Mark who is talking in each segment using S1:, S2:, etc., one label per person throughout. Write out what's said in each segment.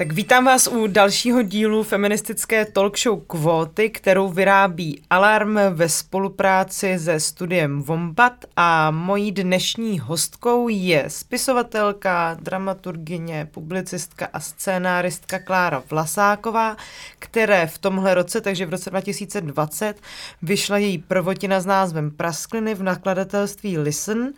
S1: Tak vítám vás u dalšího dílu feministické talk show Kvóty, kterou vyrábí Alarm ve spolupráci se studiem Vombat a mojí dnešní hostkou je spisovatelka, dramaturgině, publicistka a scénáristka Klára Vlasáková, které v tomhle roce, takže v roce 2020, vyšla její prvotina s názvem Praskliny v nakladatelství Listen,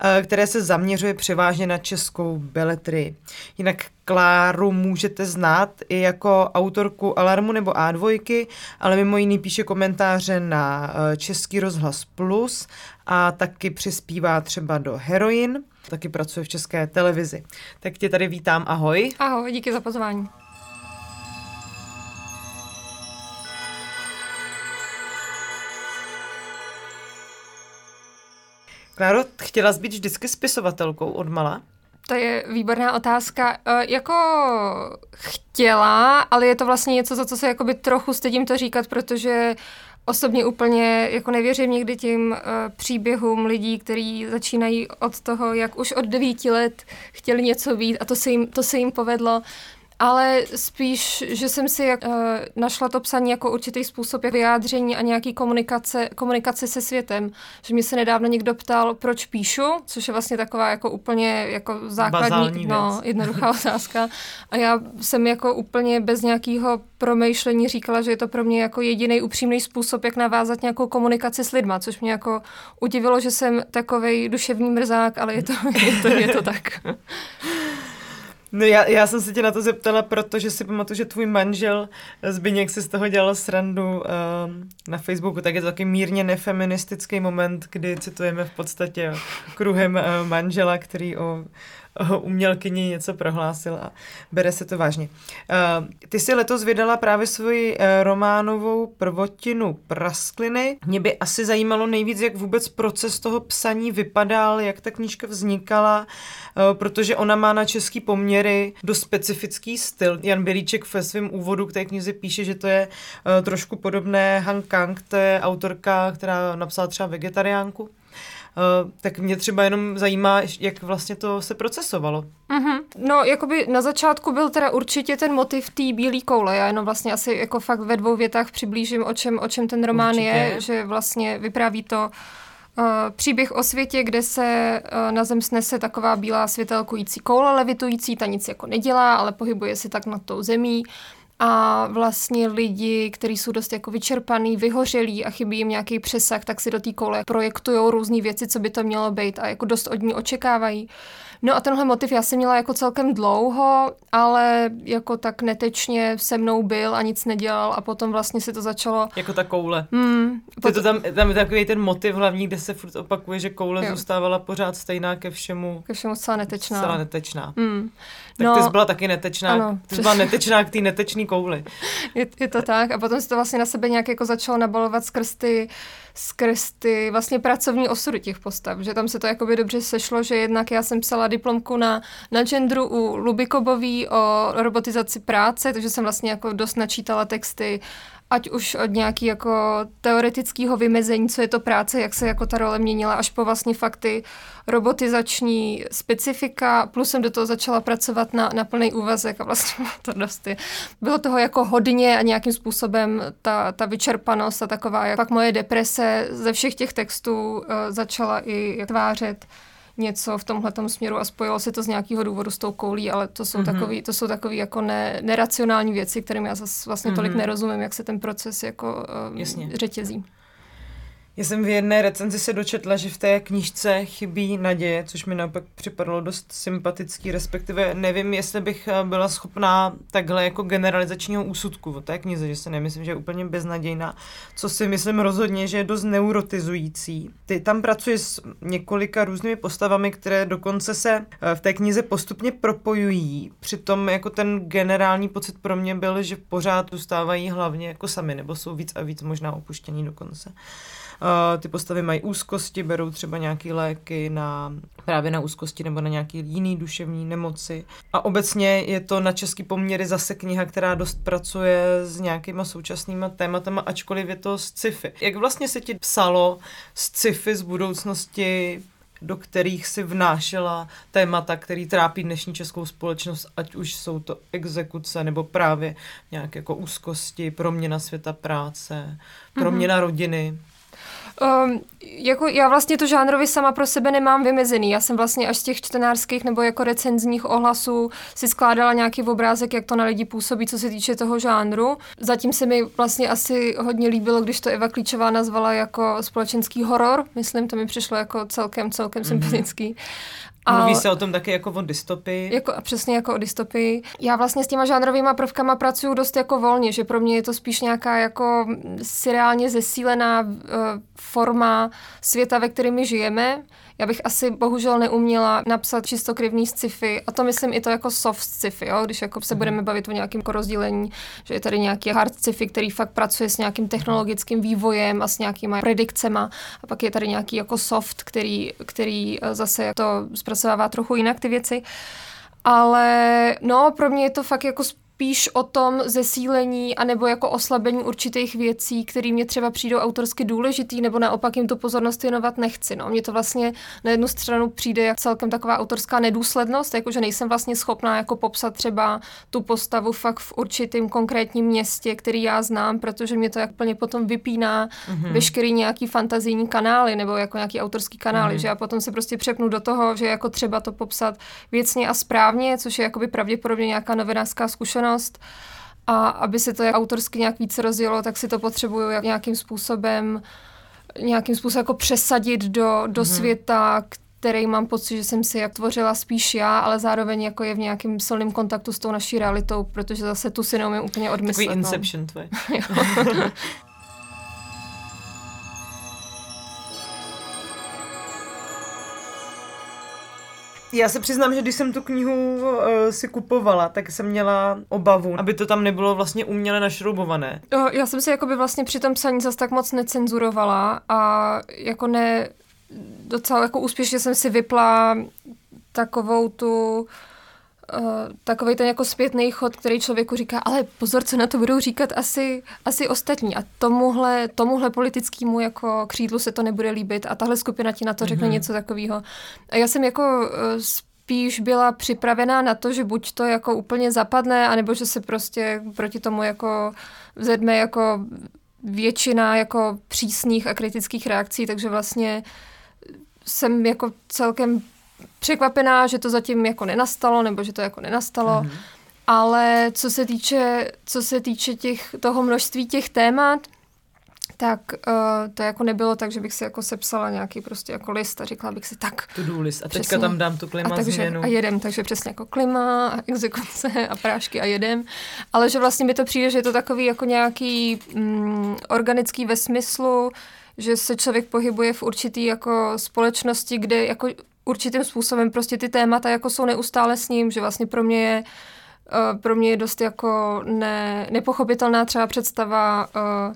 S1: eh, které se zaměřuje převážně na českou beletry. Jinak Kláru můžete znát i jako autorku Alarmu nebo A2, ale mimo jiný píše komentáře na eh, Český rozhlas Plus a taky přispívá třeba do Heroin, taky pracuje v české televizi. Tak tě tady vítám, ahoj.
S2: Ahoj, díky za pozvání.
S1: Kláro, chtěla jsi být vždycky spisovatelkou od mala?
S2: To je výborná otázka. E, jako chtěla, ale je to vlastně něco, za co se jakoby trochu stydím to říkat, protože osobně úplně jako nevěřím někdy tím uh, příběhům lidí, kteří začínají od toho, jak už od devíti let chtěli něco být a to se jim, to se jim povedlo. Ale spíš, že jsem si jak, uh, našla to psaní jako určitý způsob jak vyjádření a nějaký komunikace, komunikace se světem. Že mi se nedávno někdo ptal, proč píšu, což je vlastně taková jako úplně jako základní, no, jednoduchá otázka. A já jsem jako úplně bez nějakého promýšlení říkala, že je to pro mě jako jediný upřímný způsob, jak navázat nějakou komunikaci s lidma, což mě jako udivilo, že jsem takovej duševní mrzák, ale je to, je to, je to tak.
S1: No já, já jsem se tě na to zeptala, protože si pamatuju, že tvůj manžel Zbyněk si z toho dělal srandu uh, na Facebooku, tak je to taky mírně nefeministický moment, kdy citujeme v podstatě kruhem uh, manžela, který o umělkyni něco prohlásil a bere se to vážně. Uh, ty si letos vydala právě svoji uh, románovou prvotinu Praskliny. Mě by asi zajímalo nejvíc, jak vůbec proces toho psaní vypadal, jak ta knížka vznikala, uh, protože ona má na český poměry do specifický styl. Jan Bělíček ve svém úvodu k té knize píše, že to je trošku podobné Han Kang, to je autorka, která napsala třeba Vegetariánku. Uh, tak mě třeba jenom zajímá, jak vlastně to se procesovalo.
S2: Mm-hmm. No, jakoby na začátku byl teda určitě ten motiv té bílé koule. Já jenom vlastně asi jako fakt ve dvou větách přiblížím, o čem, o čem ten román určitě. je, že vlastně vypráví to Uh, příběh o světě, kde se uh, na zem snese taková bílá světelkující koule levitující, ta nic jako nedělá, ale pohybuje se tak nad tou zemí a vlastně lidi, kteří jsou dost jako vyčerpaný, vyhořelí a chybí jim nějaký přesah, tak si do té koule projektují různé věci, co by to mělo být a jako dost od ní očekávají. No a tenhle motiv já jsem měla jako celkem dlouho, ale jako tak netečně se mnou byl a nic nedělal a potom vlastně se to začalo...
S1: Jako ta koule. Hmm, pot... to tam, tam je takový ten motiv hlavní, kde se furt opakuje, že koule jo. zůstávala pořád stejná ke všemu.
S2: Ke všemu zcela netečná.
S1: Zcela netečná. Hmm. Tak no, ty jsi byla taky netečná, ano, ty jsi byla netečná k té netečné kouli.
S2: Je, je to tak a potom se to vlastně na sebe nějak jako začalo nabalovat skrz ty skrz ty vlastně pracovní osudy těch postav, že tam se to jakoby dobře sešlo, že jednak já jsem psala diplomku na, na genderu u Lubikobový o robotizaci práce, takže jsem vlastně jako dost načítala texty ať už od nějaký jako teoretického vymezení, co je to práce, jak se jako ta role měnila, až po vlastně fakty robotizační specifika, plus jsem do toho začala pracovat na, na plný úvazek a vlastně to dost je. Bylo toho jako hodně a nějakým způsobem ta, ta vyčerpanost a taková, jak pak moje deprese ze všech těch textů uh, začala i tvářet něco v tomhle směru a spojilo se to z nějakého důvodu s tou koulí, ale to jsou mm-hmm. takový, to jsou takový jako ne, neracionální věci, kterým já zase vlastně mm-hmm. tolik nerozumím, jak se ten proces jako um, řetězí.
S1: Já jsem v jedné recenzi se dočetla, že v té knížce chybí naděje, což mi naopak připadalo dost sympatický, respektive nevím, jestli bych eh, byla schopná takhle jako generalizačního úsudku o té knize, že se nemyslím, že je úplně beznadějná, co si myslím rozhodně, že je dost neurotizující. Ty tam pracuje s několika různými postavami, které dokonce se eh, v té knize postupně propojují. Přitom jako ten generální pocit pro mě byl, že pořád zůstávají hlavně jako sami, nebo jsou víc a víc možná opuštění dokonce. Uh, ty postavy mají úzkosti, berou třeba nějaké léky na právě na úzkosti nebo na nějaký jiný duševní nemoci. A obecně je to na český poměry zase kniha, která dost pracuje s nějakýma současnýma tématama, ačkoliv je to sci-fi. Jak vlastně se ti psalo sci-fi z budoucnosti do kterých si vnášela témata, který trápí dnešní českou společnost, ať už jsou to exekuce nebo právě nějaké jako úzkosti, proměna světa práce, proměna mm-hmm. rodiny.
S2: Um, jako já vlastně to žánrově sama pro sebe nemám vymezený. Já jsem vlastně až z těch čtenářských nebo jako recenzních ohlasů si skládala nějaký obrázek, jak to na lidi působí, co se týče toho žánru. Zatím se mi vlastně asi hodně líbilo, když to Eva Klíčová nazvala jako společenský horor. Myslím, to mi přišlo jako celkem, celkem mm-hmm. sympatický.
S1: Mluví se o tom taky jako o dystopii.
S2: Jako, přesně jako o dystopii. Já vlastně s těma žánrovými prvkama pracuju dost jako volně, že pro mě je to spíš nějaká jako seriálně zesílená uh, forma světa, ve kterém žijeme. Já bych asi bohužel neuměla napsat čistokrivný sci-fi, a to myslím i to jako soft sci-fi, jo? když jako se mm. budeme bavit o nějakém jako rozdělení, že je tady nějaký hard sci-fi, který fakt pracuje s nějakým technologickým vývojem a s nějakýma predikcema, a pak je tady nějaký jako soft, který, který eh, zase to zpracovává trochu jinak ty věci. Ale no, pro mě je to fakt jako spíš o tom zesílení anebo jako oslabení určitých věcí, které mě třeba přijdou autorsky důležitý, nebo naopak jim tu pozornost věnovat nechci. No. Mně to vlastně na jednu stranu přijde jak celkem taková autorská nedůslednost, jakože nejsem vlastně schopná jako popsat třeba tu postavu fakt v určitém konkrétním městě, který já znám, protože mě to jak plně potom vypíná mm-hmm. veškerý nějaký fantazijní kanály nebo jako nějaký autorský kanály, mm-hmm. že já potom se prostě přepnu do toho, že jako třeba to popsat věcně a správně, což je jakoby pravděpodobně nějaká novinářská zkušenost zkušenost a aby se to autorsky nějak více rozjelo, tak si to potřebuju nějakým způsobem nějakým způsobem jako přesadit do, do mm-hmm. světa, který mám pocit, že jsem si jak tvořila spíš já, ale zároveň jako je v nějakém silném kontaktu s tou naší realitou, protože zase tu si neumím úplně odmyslet.
S1: Takový no. Inception tvoje. Já se přiznám, že když jsem tu knihu uh, si kupovala, tak jsem měla obavu, aby to tam nebylo vlastně uměle našroubované.
S2: Já jsem si jako by vlastně při tom psaní zase tak moc necenzurovala a jako ne, docela jako úspěšně jsem si vypla takovou tu Uh, takový ten jako zpětný chod, který člověku říká, ale pozor, co na to budou říkat asi, asi ostatní. A tomuhle, tomuhle politickému jako křídlu se to nebude líbit a tahle skupina ti na to řekne mm-hmm. něco takového. A já jsem jako uh, spíš byla připravená na to, že buď to jako úplně zapadne, anebo že se prostě proti tomu jako vzedme jako většina jako přísných a kritických reakcí, takže vlastně jsem jako celkem překvapená, že to zatím jako nenastalo, nebo že to jako nenastalo. Mm-hmm. Ale co se týče, co se týče těch, toho množství těch témat, tak uh, to jako nebylo tak, že bych si jako sepsala nějaký prostě jako list a říkala bych si tak.
S1: To do list a přesně. teďka tam dám tu klima a, takže, změnu.
S2: a jedem, takže přesně jako klima a exekuce a prášky a jedem. Ale že vlastně mi to přijde, že je to takový jako nějaký mm, organický ve smyslu, že se člověk pohybuje v určitý jako společnosti, kde jako určitým způsobem prostě ty témata jako jsou neustále s ním, že vlastně pro mě je uh, pro mě je dost jako ne, nepochopitelná třeba představa uh,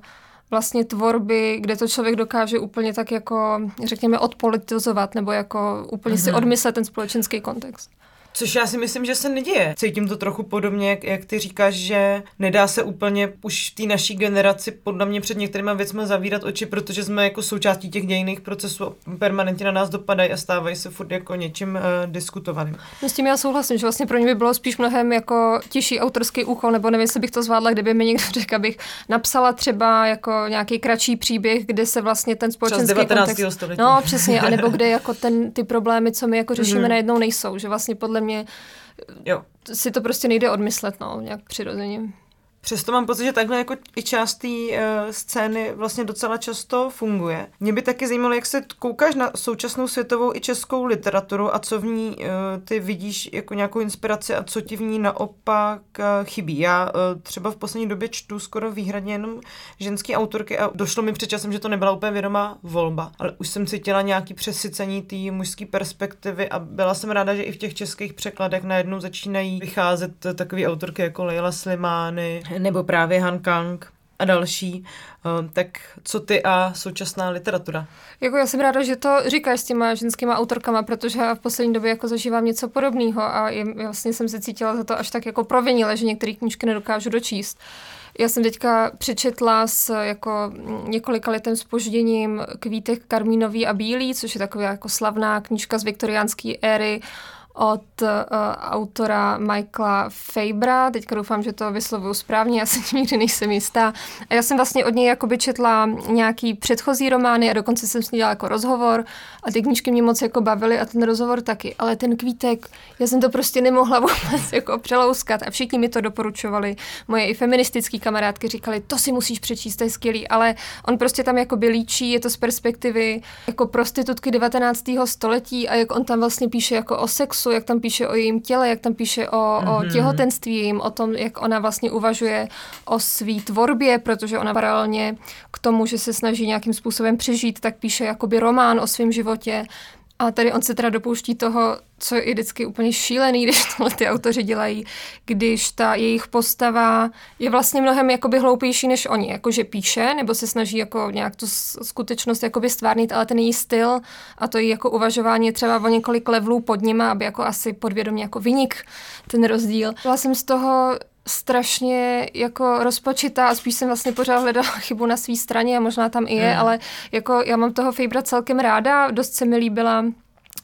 S2: vlastně tvorby, kde to člověk dokáže úplně tak jako, řekněme, odpolitizovat nebo jako úplně mm-hmm. si mhm. odmyslet ten společenský kontext.
S1: Což já si myslím, že se neděje. Cítím to trochu podobně, jak, jak ty říkáš, že nedá se úplně už v té naší generaci podle mě před některými věcmi zavírat oči, protože jsme jako součástí těch dějných procesů permanentně na nás dopadají a stávají se furt jako něčím uh, diskutovaným.
S2: No s tím já souhlasím, že vlastně pro ně by bylo spíš mnohem jako těžší autorský úkol, nebo nevím, jestli bych to zvládla, kdyby mi někdo řekl, abych napsala třeba jako nějaký kratší příběh, kde se vlastně ten společenský kontext...
S1: Století.
S2: No, přesně, anebo kde jako ten, ty problémy, co my jako řešíme, mm-hmm. najednou nejsou, že vlastně podle mě jo. si to prostě nejde odmyslet, no, nějak přirozeně.
S1: Přesto mám pocit, že takhle jako i část té uh, scény vlastně docela často funguje. Mě by taky zajímalo, jak se koukáš na současnou světovou i českou literaturu a co v ní uh, ty vidíš jako nějakou inspiraci a co ti v ní naopak uh, chybí. Já uh, třeba v poslední době čtu skoro výhradně jenom ženské autorky a došlo mi před časem, že to nebyla úplně vědomá volba, ale už jsem cítila nějaký přesycení té mužské perspektivy a byla jsem ráda, že i v těch českých překladech najednou začínají vycházet takové autorky jako Leila Slimány, nebo právě Han Kang a další. Ehm, tak co ty a současná literatura?
S2: Jako já jsem ráda, že to říkáš s těma ženskýma autorkama, protože já v poslední době jako zažívám něco podobného a je, vlastně jsem se cítila za to až tak jako provinile, že některé knížky nedokážu dočíst. Já jsem teďka přečetla s jako několika letem spožděním Kvítek Karmínový a Bílý, což je taková jako slavná knížka z viktoriánské éry od uh, autora Michaela Fabra. Teďka doufám, že to vyslovuju správně, já si nikdy nejsem jistá. A já jsem vlastně od něj jakoby četla nějaký předchozí romány a dokonce jsem s ní dělala jako rozhovor a ty knížky mě moc jako bavily a ten rozhovor taky. Ale ten kvítek, já jsem to prostě nemohla vůbec jako přelouskat a všichni mi to doporučovali. Moje i feministické kamarádky říkali, to si musíš přečíst, to je skvělý, ale on prostě tam jako líčí, je to z perspektivy jako prostitutky 19. století a jak on tam vlastně píše jako o sexu sexu, jak tam píše o jejím těle, jak tam píše o, mm-hmm. o mhm. těhotenství jejím, o tom, jak ona vlastně uvažuje o své tvorbě, protože ona paralelně k tomu, že se snaží nějakým způsobem přežít, tak píše jakoby román o svém životě. A tady on se teda dopouští toho, co je vždycky úplně šílený, když tohle ty autoři dělají, když ta jejich postava je vlastně mnohem jakoby hloupější než oni, jakože píše, nebo se snaží jako nějak tu skutečnost jakoby stvárnit, ale ten její styl a to její jako uvažování je třeba o několik levelů pod nima, aby jako asi podvědomě jako vynik ten rozdíl. Byla jsem z toho strašně jako rozpočitá a spíš jsem vlastně pořád hledala chybu na své straně a možná tam i je, hmm. ale jako já mám toho Fabra celkem ráda, dost se mi líbila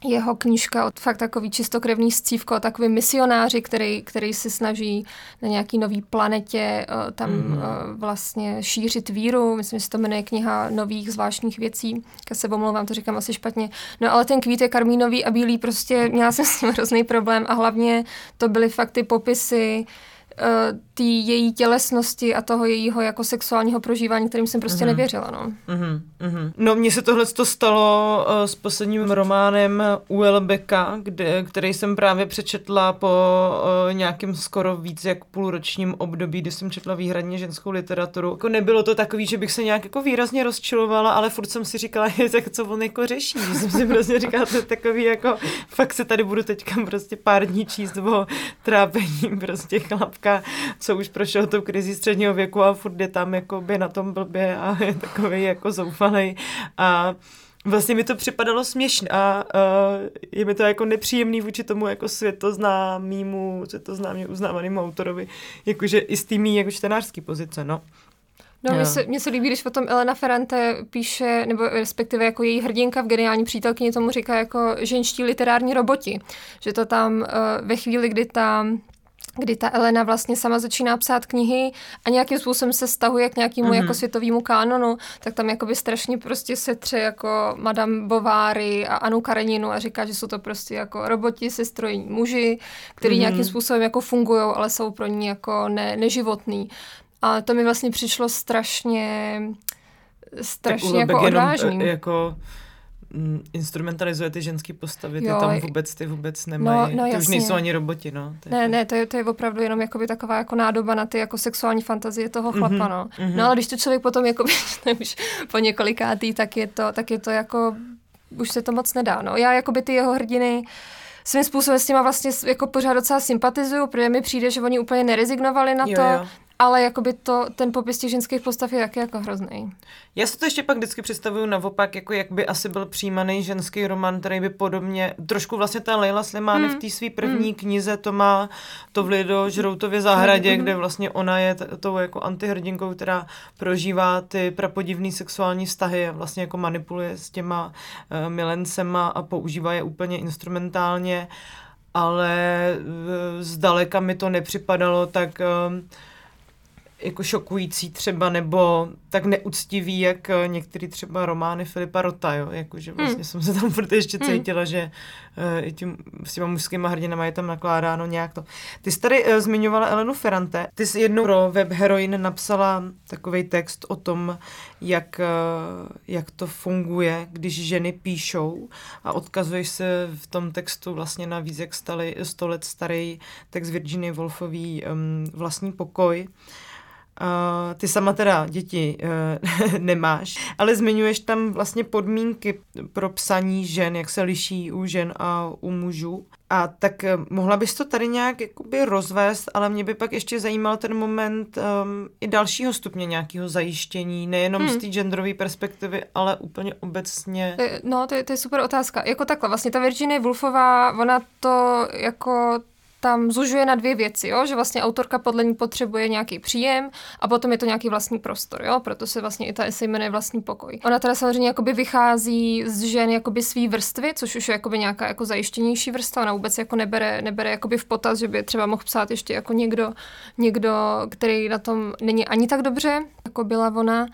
S2: jeho knížka od fakt takový čistokrevný scívko o takovým misionáři, který, který se snaží na nějaký nový planetě uh, tam mm. vlastně šířit víru. Myslím, že se to jmenuje kniha nových zvláštních věcí. Já se omlouvám, to říkám asi špatně. No ale ten kvít je karmínový a bílý, prostě měla jsem s tím hrozný problém a hlavně to byly fakt ty popisy Eh, té její tělesnosti a toho jejího jako sexuálního prožívání, kterým jsem prostě mm-hmm. nevěřila. No.
S1: Mm-hmm. Mm-hmm. no mně se tohle to stalo uh, s posledním románem Uelbeka, kde, který jsem právě přečetla po uh, nějakém skoro víc jak půlročním období, kdy jsem četla výhradně ženskou literaturu. Jako nebylo to takový, že bych se nějak jako výrazně rozčilovala, ale furt jsem si říkala, tak co on jako řeší. Že jsem si prostě říkala, to je takový jako, fakt se tady budu teďka prostě pár dní číst o trápení prostě chlapka dneska, co už prošel tou krizi středního věku a furt je tam jako by na tom blbě a je takový jako zoufalej a vlastně mi to připadalo směšné a uh, je mi to jako nepříjemný vůči tomu jako světoznámýmu, světoznámě uznávanému autorovi, jakože i z týmí jako čtenářský pozice, no.
S2: No, mně se, mně se líbí, když potom Elena Ferrante píše, nebo respektive jako její hrdinka v geniální přítelkyni tomu říká jako ženští literární roboti. Že to tam uh, ve chvíli, kdy tam kdy ta Elena vlastně sama začíná psát knihy a nějakým způsobem se stahuje k nějakému mm-hmm. jako světovému kánonu, tak tam jakoby strašně prostě se tře jako Madame Bovary a Anu Kareninu a říká, že jsou to prostě jako roboti se strojní muži, který mm-hmm. nějakým způsobem jako fungují, ale jsou pro ní jako ne, neživotný. A to mi vlastně přišlo strašně strašně jako odvážný. Jenom,
S1: jako Mm, instrumentalizuje ty ženské postavy, ty jo, tam vůbec, ty vůbec nemají, no, no, ty už nejsou ani roboti, no.
S2: To ne, ne, to je, to je opravdu jenom jakoby taková jako nádoba na ty jako sexuální fantazie toho chlapa, mm-hmm, no. Mm-hmm. No ale když to člověk potom jako už po několikátý, tak je to, tak je to jako, už se to moc nedá, no. Já jakoby ty jeho hrdiny, svým způsobem s těma vlastně jako pořád docela sympatizuju, protože mi přijde, že oni úplně nerezignovali na jo, to, jo. Ale jakoby to, ten popis těch ženských postav je taky jako hrozný.
S1: Já si to ještě pak vždycky představuju naopak, jako jak by asi byl přijímaný ženský román, který by podobně, trošku vlastně ta Leila Slimány mm. v té své první mm. knize, to má to v Lido Žroutově zahradě, mm. kde vlastně ona je t- tou jako antihrdinkou, která prožívá ty prapodivné sexuální vztahy a vlastně jako manipuluje s těma uh, milencema a používá je úplně instrumentálně, ale uh, zdaleka mi to nepřipadalo tak... Uh, jako šokující třeba, nebo tak neúctivý, jak eh, některý třeba romány Filipa Rota, jo, jakože hmm. vlastně hmm. jsem se tam furt ještě hmm. cítila, hmm. že uh, tím, s těma mužskými hrdinama je tam nakládáno nějak to. Ty jsi tady uh, zmiňovala Elenu Ferrante, ty jsi jednou pro web Heroin napsala takový text o tom, jak, uh, jak to funguje, když ženy píšou a odkazuješ se v tom textu vlastně na víc jak stali, sto let starý text Virginie Woolfový um, Vlastní pokoj, Uh, ty sama teda děti uh, nemáš, ale zmiňuješ tam vlastně podmínky pro psaní žen, jak se liší u žen a u mužů. A tak uh, mohla bys to tady nějak jakoby rozvést, ale mě by pak ještě zajímal ten moment um, i dalšího stupně nějakého zajištění, nejenom hmm. z té genderové perspektivy, ale úplně obecně.
S2: No, to je, to je super otázka. Jako takhle, vlastně ta Virginie Woolfová, ona to jako tam zužuje na dvě věci, jo? že vlastně autorka podle ní potřebuje nějaký příjem a potom je to nějaký vlastní prostor, jo? proto se vlastně i ta esej jmenuje vlastní pokoj. Ona teda samozřejmě jakoby vychází z žen jakoby svý vrstvy, což už je jakoby nějaká jako zajištěnější vrstva, ona vůbec jako nebere, nebere jakoby v potaz, že by třeba mohl psát ještě jako někdo, někdo, který na tom není ani tak dobře, jako byla ona.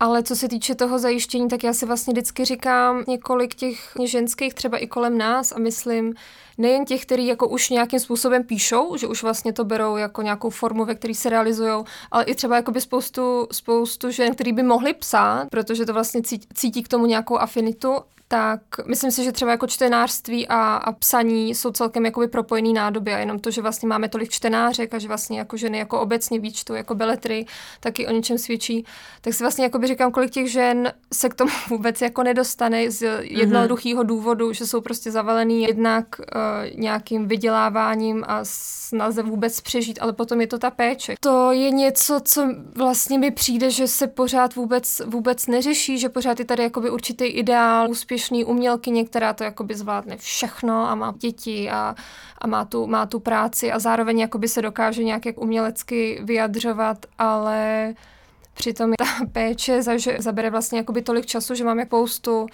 S2: Ale co se týče toho zajištění, tak já si vlastně vždycky říkám několik těch ženských třeba i kolem nás a myslím, nejen těch, kteří jako už nějakým způsobem píšou, že už vlastně to berou jako nějakou formu, ve které se realizují, ale i třeba jakoby spoustu, spoustu žen, který by mohli psát, protože to vlastně cítí k tomu nějakou afinitu tak myslím si, že třeba jako čtenářství a, a psaní jsou celkem jakoby propojený nádoby a jenom to, že vlastně máme tolik čtenářek a že vlastně jako ženy jako obecně výčtu, jako beletry, taky o něčem svědčí, tak si vlastně jakoby říkám, kolik těch žen se k tomu vůbec jako nedostane z jednoduchého důvodu, že jsou prostě zavalený jednak uh, nějakým vyděláváním a snaze vůbec přežít, ale potom je to ta péče. To je něco, co vlastně mi přijde, že se pořád vůbec, vůbec neřeší, že pořád je tady jakoby určitý ideál úspěšný umělkyně, která to jakoby zvládne všechno a má děti a, a má, tu, má tu práci a zároveň jakoby se dokáže nějak jak umělecky vyjadřovat, ale přitom ta péče zabere vlastně jakoby tolik času, že máme spoustu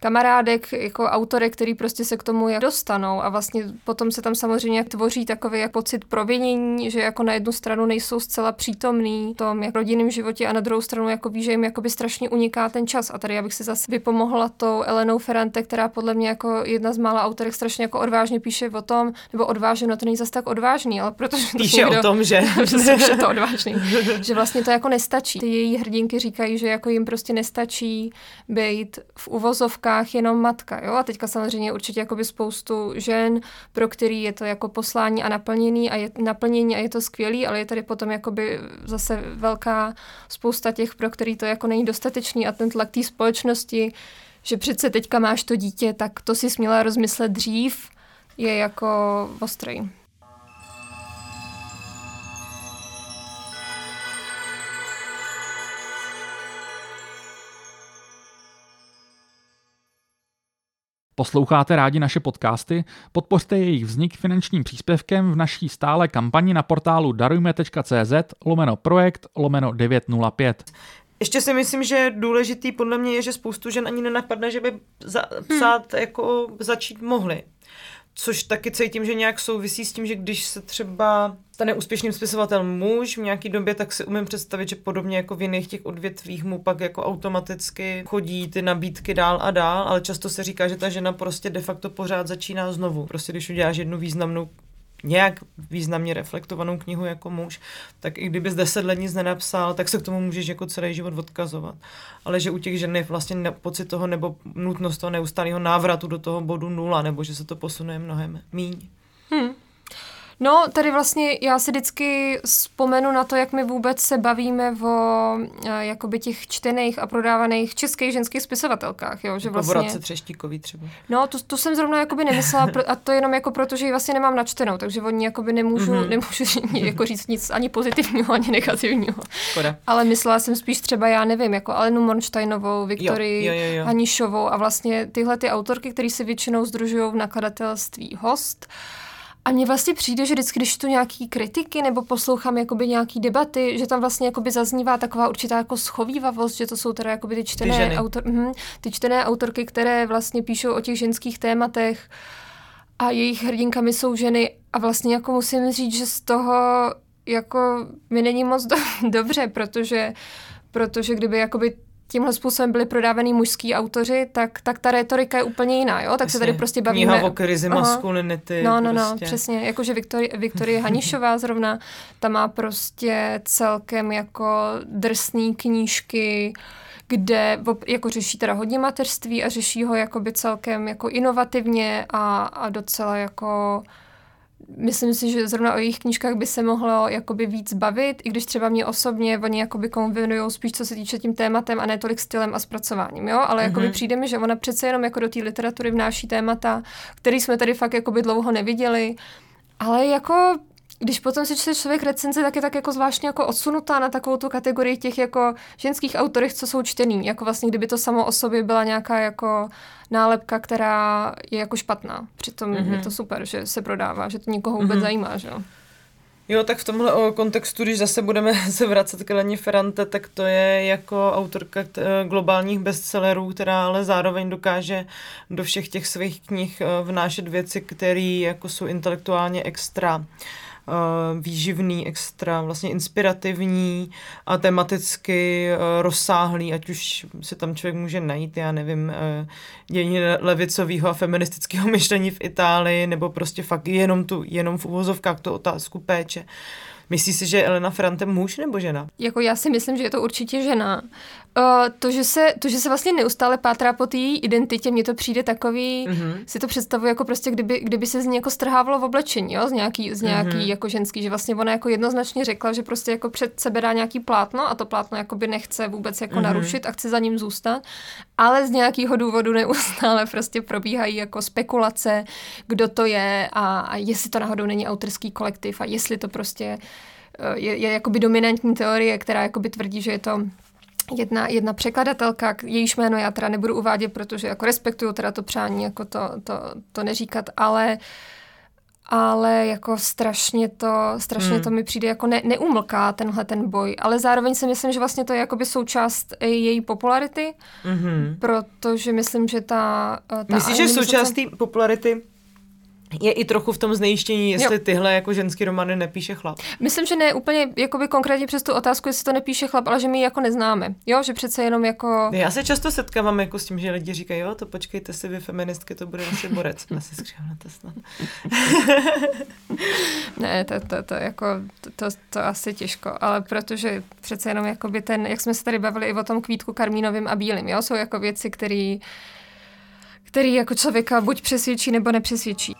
S2: kamarádek, jako autorek, který prostě se k tomu jak dostanou a vlastně potom se tam samozřejmě tvoří takový jak pocit provinění, že jako na jednu stranu nejsou zcela přítomný v tom jak rodinném životě a na druhou stranu jako ví, že jim jakoby strašně uniká ten čas a tady já bych si zase vypomohla tou Elenou Ferrante, která podle mě jako jedna z mála autorek strašně jako odvážně píše o tom, nebo odvážně, no to není zase tak odvážný, ale protože
S1: píše někdo, o tom, že,
S2: že to odvážný, že vlastně to jako nestačí. Ty její hrdinky říkají, že jako jim prostě nestačí být v uvozovkách uvozovkách jenom matka, jo? A teďka samozřejmě určitě jakoby spoustu žen, pro který je to jako poslání a naplnění a je naplnění a je to skvělý, ale je tady potom jakoby zase velká spousta těch, pro který to jako není dostatečný a ten tlak té společnosti, že přece teďka máš to dítě, tak to si směla rozmyslet dřív, je jako ostrý.
S3: Posloucháte rádi naše podcasty? Podpořte jejich vznik finančním příspěvkem v naší stále kampani na portálu darujme.cz lomeno projekt lomeno 905.
S1: Ještě si myslím, že důležitý podle mě je, že spoustu žen ani nenapadne, že by za, psát hmm. jako začít mohli. Což taky cítím, že nějak souvisí s tím, že když se třeba stane úspěšným spisovatel muž v nějaký době, tak si umím představit, že podobně jako v jiných těch odvětvích mu pak jako automaticky chodí ty nabídky dál a dál, ale často se říká, že ta žena prostě de facto pořád začíná znovu. Prostě když uděláš jednu významnou nějak významně reflektovanou knihu jako muž, tak i kdyby z deset let nic nenapsal, tak se k tomu můžeš jako celý život odkazovat. Ale že u těch žen je vlastně pocit toho nebo nutnost toho neustálého návratu do toho bodu nula, nebo že se to posune mnohem míň. Hmm.
S2: No, tady vlastně já si vždycky vzpomenu na to, jak my vůbec se bavíme o eh, jakoby těch čtených a prodávaných českých ženských spisovatelkách, jo, že
S1: vlastně... Jako Třeštíkový třeba.
S2: No, to, to jsem zrovna jakoby nemyslela a to jenom jako proto, že ji vlastně nemám načtenou, takže o ní jakoby nemůžu, mm-hmm. nemůžu jako říct nic ani pozitivního, ani negativního. Škoda. Ale myslela jsem spíš třeba, já nevím, jako Alenu Monštajnovou, Viktorii Hanišovou a vlastně tyhle ty autorky, které se většinou združují v nakladatelství Host, a mně vlastně přijde, že vždycky, když tu nějaký kritiky nebo poslouchám jakoby nějaký debaty, že tam vlastně jakoby zaznívá taková určitá jako schovývavost, že to jsou teda jakoby ty čtené, ty, autor, hm, ty čtené autorky, které vlastně píšou o těch ženských tématech a jejich hrdinkami jsou ženy. A vlastně jako musím říct, že z toho jako mi není moc do, dobře, protože protože kdyby jakoby tímhle způsobem byli prodávaný mužský autoři, tak, tak ta retorika je úplně jiná, jo? Tak Jasně. se tady prostě bavíme...
S1: Kniha o krizi maskulinity.
S2: No, no, no, prostě. no, přesně. Jakože Viktorie, Viktorie Hanišová zrovna, ta má prostě celkem jako drsný knížky, kde jako řeší teda hodně mateřství a řeší ho jakoby celkem jako inovativně a, a docela jako myslím si, že zrovna o jejich knížkách by se mohlo jakoby víc bavit, i když třeba mě osobně oni jakoby kombinují spíš co se týče tím tématem a ne tolik stylem a zpracováním, jo, ale mm-hmm. jakoby přijde mi, že ona přece jenom jako do té literatury vnáší témata, který jsme tady fakt jakoby dlouho neviděli, ale jako když potom si čte člověk recenze, tak je tak jako zvláštně jako odsunutá na takovou tu kategorii těch jako ženských autorech, co jsou čtený. Jako vlastně, kdyby to samo o sobě byla nějaká jako nálepka, která je jako špatná. Přitom mm-hmm. je to super, že se prodává, že to někoho vůbec mm-hmm. zajímá, že jo.
S1: Jo, tak v tomhle kontextu, když zase budeme se vracet k Leni Ferrante, tak to je jako autorka globálních bestsellerů, která ale zároveň dokáže do všech těch svých knih eh, vnášet věci, které jako jsou intelektuálně extra uh, výživný, extra vlastně inspirativní a tematicky uh, rozsáhlý, ať už si tam člověk může najít, já nevím, uh, dění levicového a feministického myšlení v Itálii, nebo prostě fakt jenom tu, jenom v uvozovkách tu otázku péče. Myslíš si, že je Elena Ferrante muž nebo žena?
S2: Jako já si myslím, že je to určitě žena. Uh, to, že se, to, že se vlastně neustále pátrá po té identitě, mně to přijde takový, mm-hmm. si to představuji jako prostě, kdyby, kdyby se z ní jako strhávalo v oblečení, jo, z nějaký, z nějaký mm-hmm. jako ženský, že vlastně ona jako jednoznačně řekla, že prostě jako před sebe dá nějaký plátno a to plátno jako by nechce vůbec jako mm-hmm. narušit a chce za ním zůstat, ale z nějakého důvodu neustále prostě probíhají jako spekulace, kdo to je a, a jestli to náhodou není autorský kolektiv a jestli to prostě je, je jakoby dominantní teorie, která jakoby tvrdí, že je to jedna, jedna překladatelka, jejíž jméno já teda nebudu uvádět, protože jako respektuju teda to přání, jako to, to, to neříkat, ale ale jako strašně to, strašně hmm. to mi přijde jako ne, neumlká tenhle ten boj, ale zároveň si myslím, že vlastně to je jakoby součást její popularity, mm-hmm. protože myslím, že ta... ta
S1: Myslíš, že součást té popularity je i trochu v tom znejištění, jestli jo. tyhle jako ženský romany nepíše chlap.
S2: Myslím, že ne úplně jakoby konkrétně přes tu otázku, jestli to nepíše chlap, ale že my ji jako neznáme. Jo, že přece jenom jako...
S1: Já se často setkávám jako s tím, že lidi říkají, jo, to počkejte si vy feministky, to bude asi borec. Asi skřívnete snad.
S2: ne, to, to, to, jako, to, to, to, asi těžko, ale protože přece jenom jakoby ten, jak jsme se tady bavili i o tom kvítku karmínovým a bílým, jo, jsou jako věci, které který jako člověka buď přesvědčí nebo nepřesvědčí.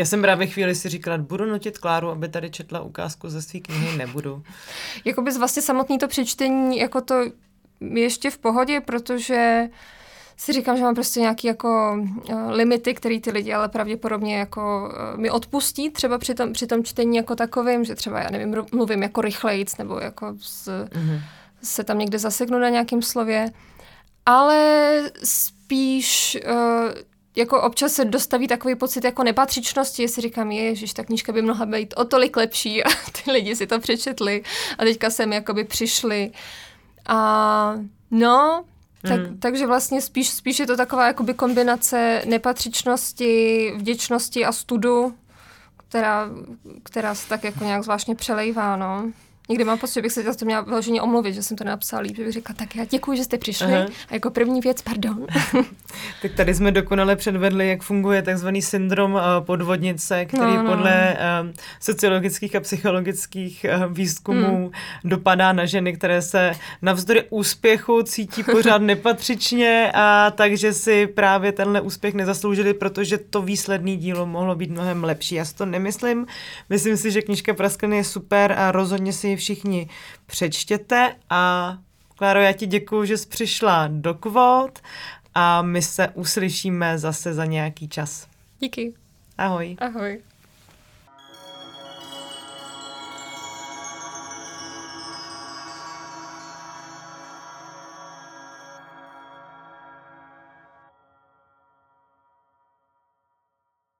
S1: Já jsem právě chvíli si říkala, budu nutit Kláru, aby tady četla ukázku ze své knihy, nebudu.
S2: Jakoby vlastně samotný to přečtení, jako to je ještě v pohodě, protože si říkám, že mám prostě nějaké jako uh, limity, které ty lidi ale pravděpodobně jako uh, mi odpustí třeba při tom, při tom čtení jako takovým, že třeba já nevím, mluvím jako rychlejc nebo jako z, mm-hmm. se tam někde zaseknu na nějakém slově. Ale spíš uh, jako občas se dostaví takový pocit jako nepatřičnosti, jestli říkám, je, že ta knížka by mohla být o tolik lepší a ty lidi si to přečetli a teďka sem jakoby přišli. A no, tak, mm. takže vlastně spíš, spíš je to taková jakoby kombinace nepatřičnosti, vděčnosti a studu, která, která se tak jako nějak zvláštně přelejvá, no. Někdy mám pocit, že bych se za to měla vyloženě omluvit, že jsem to napsala líp, že bych řekla, tak já děkuji, že jste přišli. Aha. A jako první věc, pardon.
S1: tak tady jsme dokonale předvedli, jak funguje takzvaný syndrom uh, podvodnice, který no, no. podle uh, sociologických a psychologických uh, výzkumů hmm. dopadá na ženy, které se navzdory úspěchu cítí pořád nepatřičně a takže si právě tenhle úspěch nezasloužili, protože to výsledný dílo mohlo být mnohem lepší. Já si to nemyslím. Myslím si, že knižka Praskliny je super a rozhodně si ji všichni přečtěte a Kláro, já ti děkuji, že jsi přišla do kvót a my se uslyšíme zase za nějaký čas.
S2: Díky.
S1: Ahoj.
S2: Ahoj.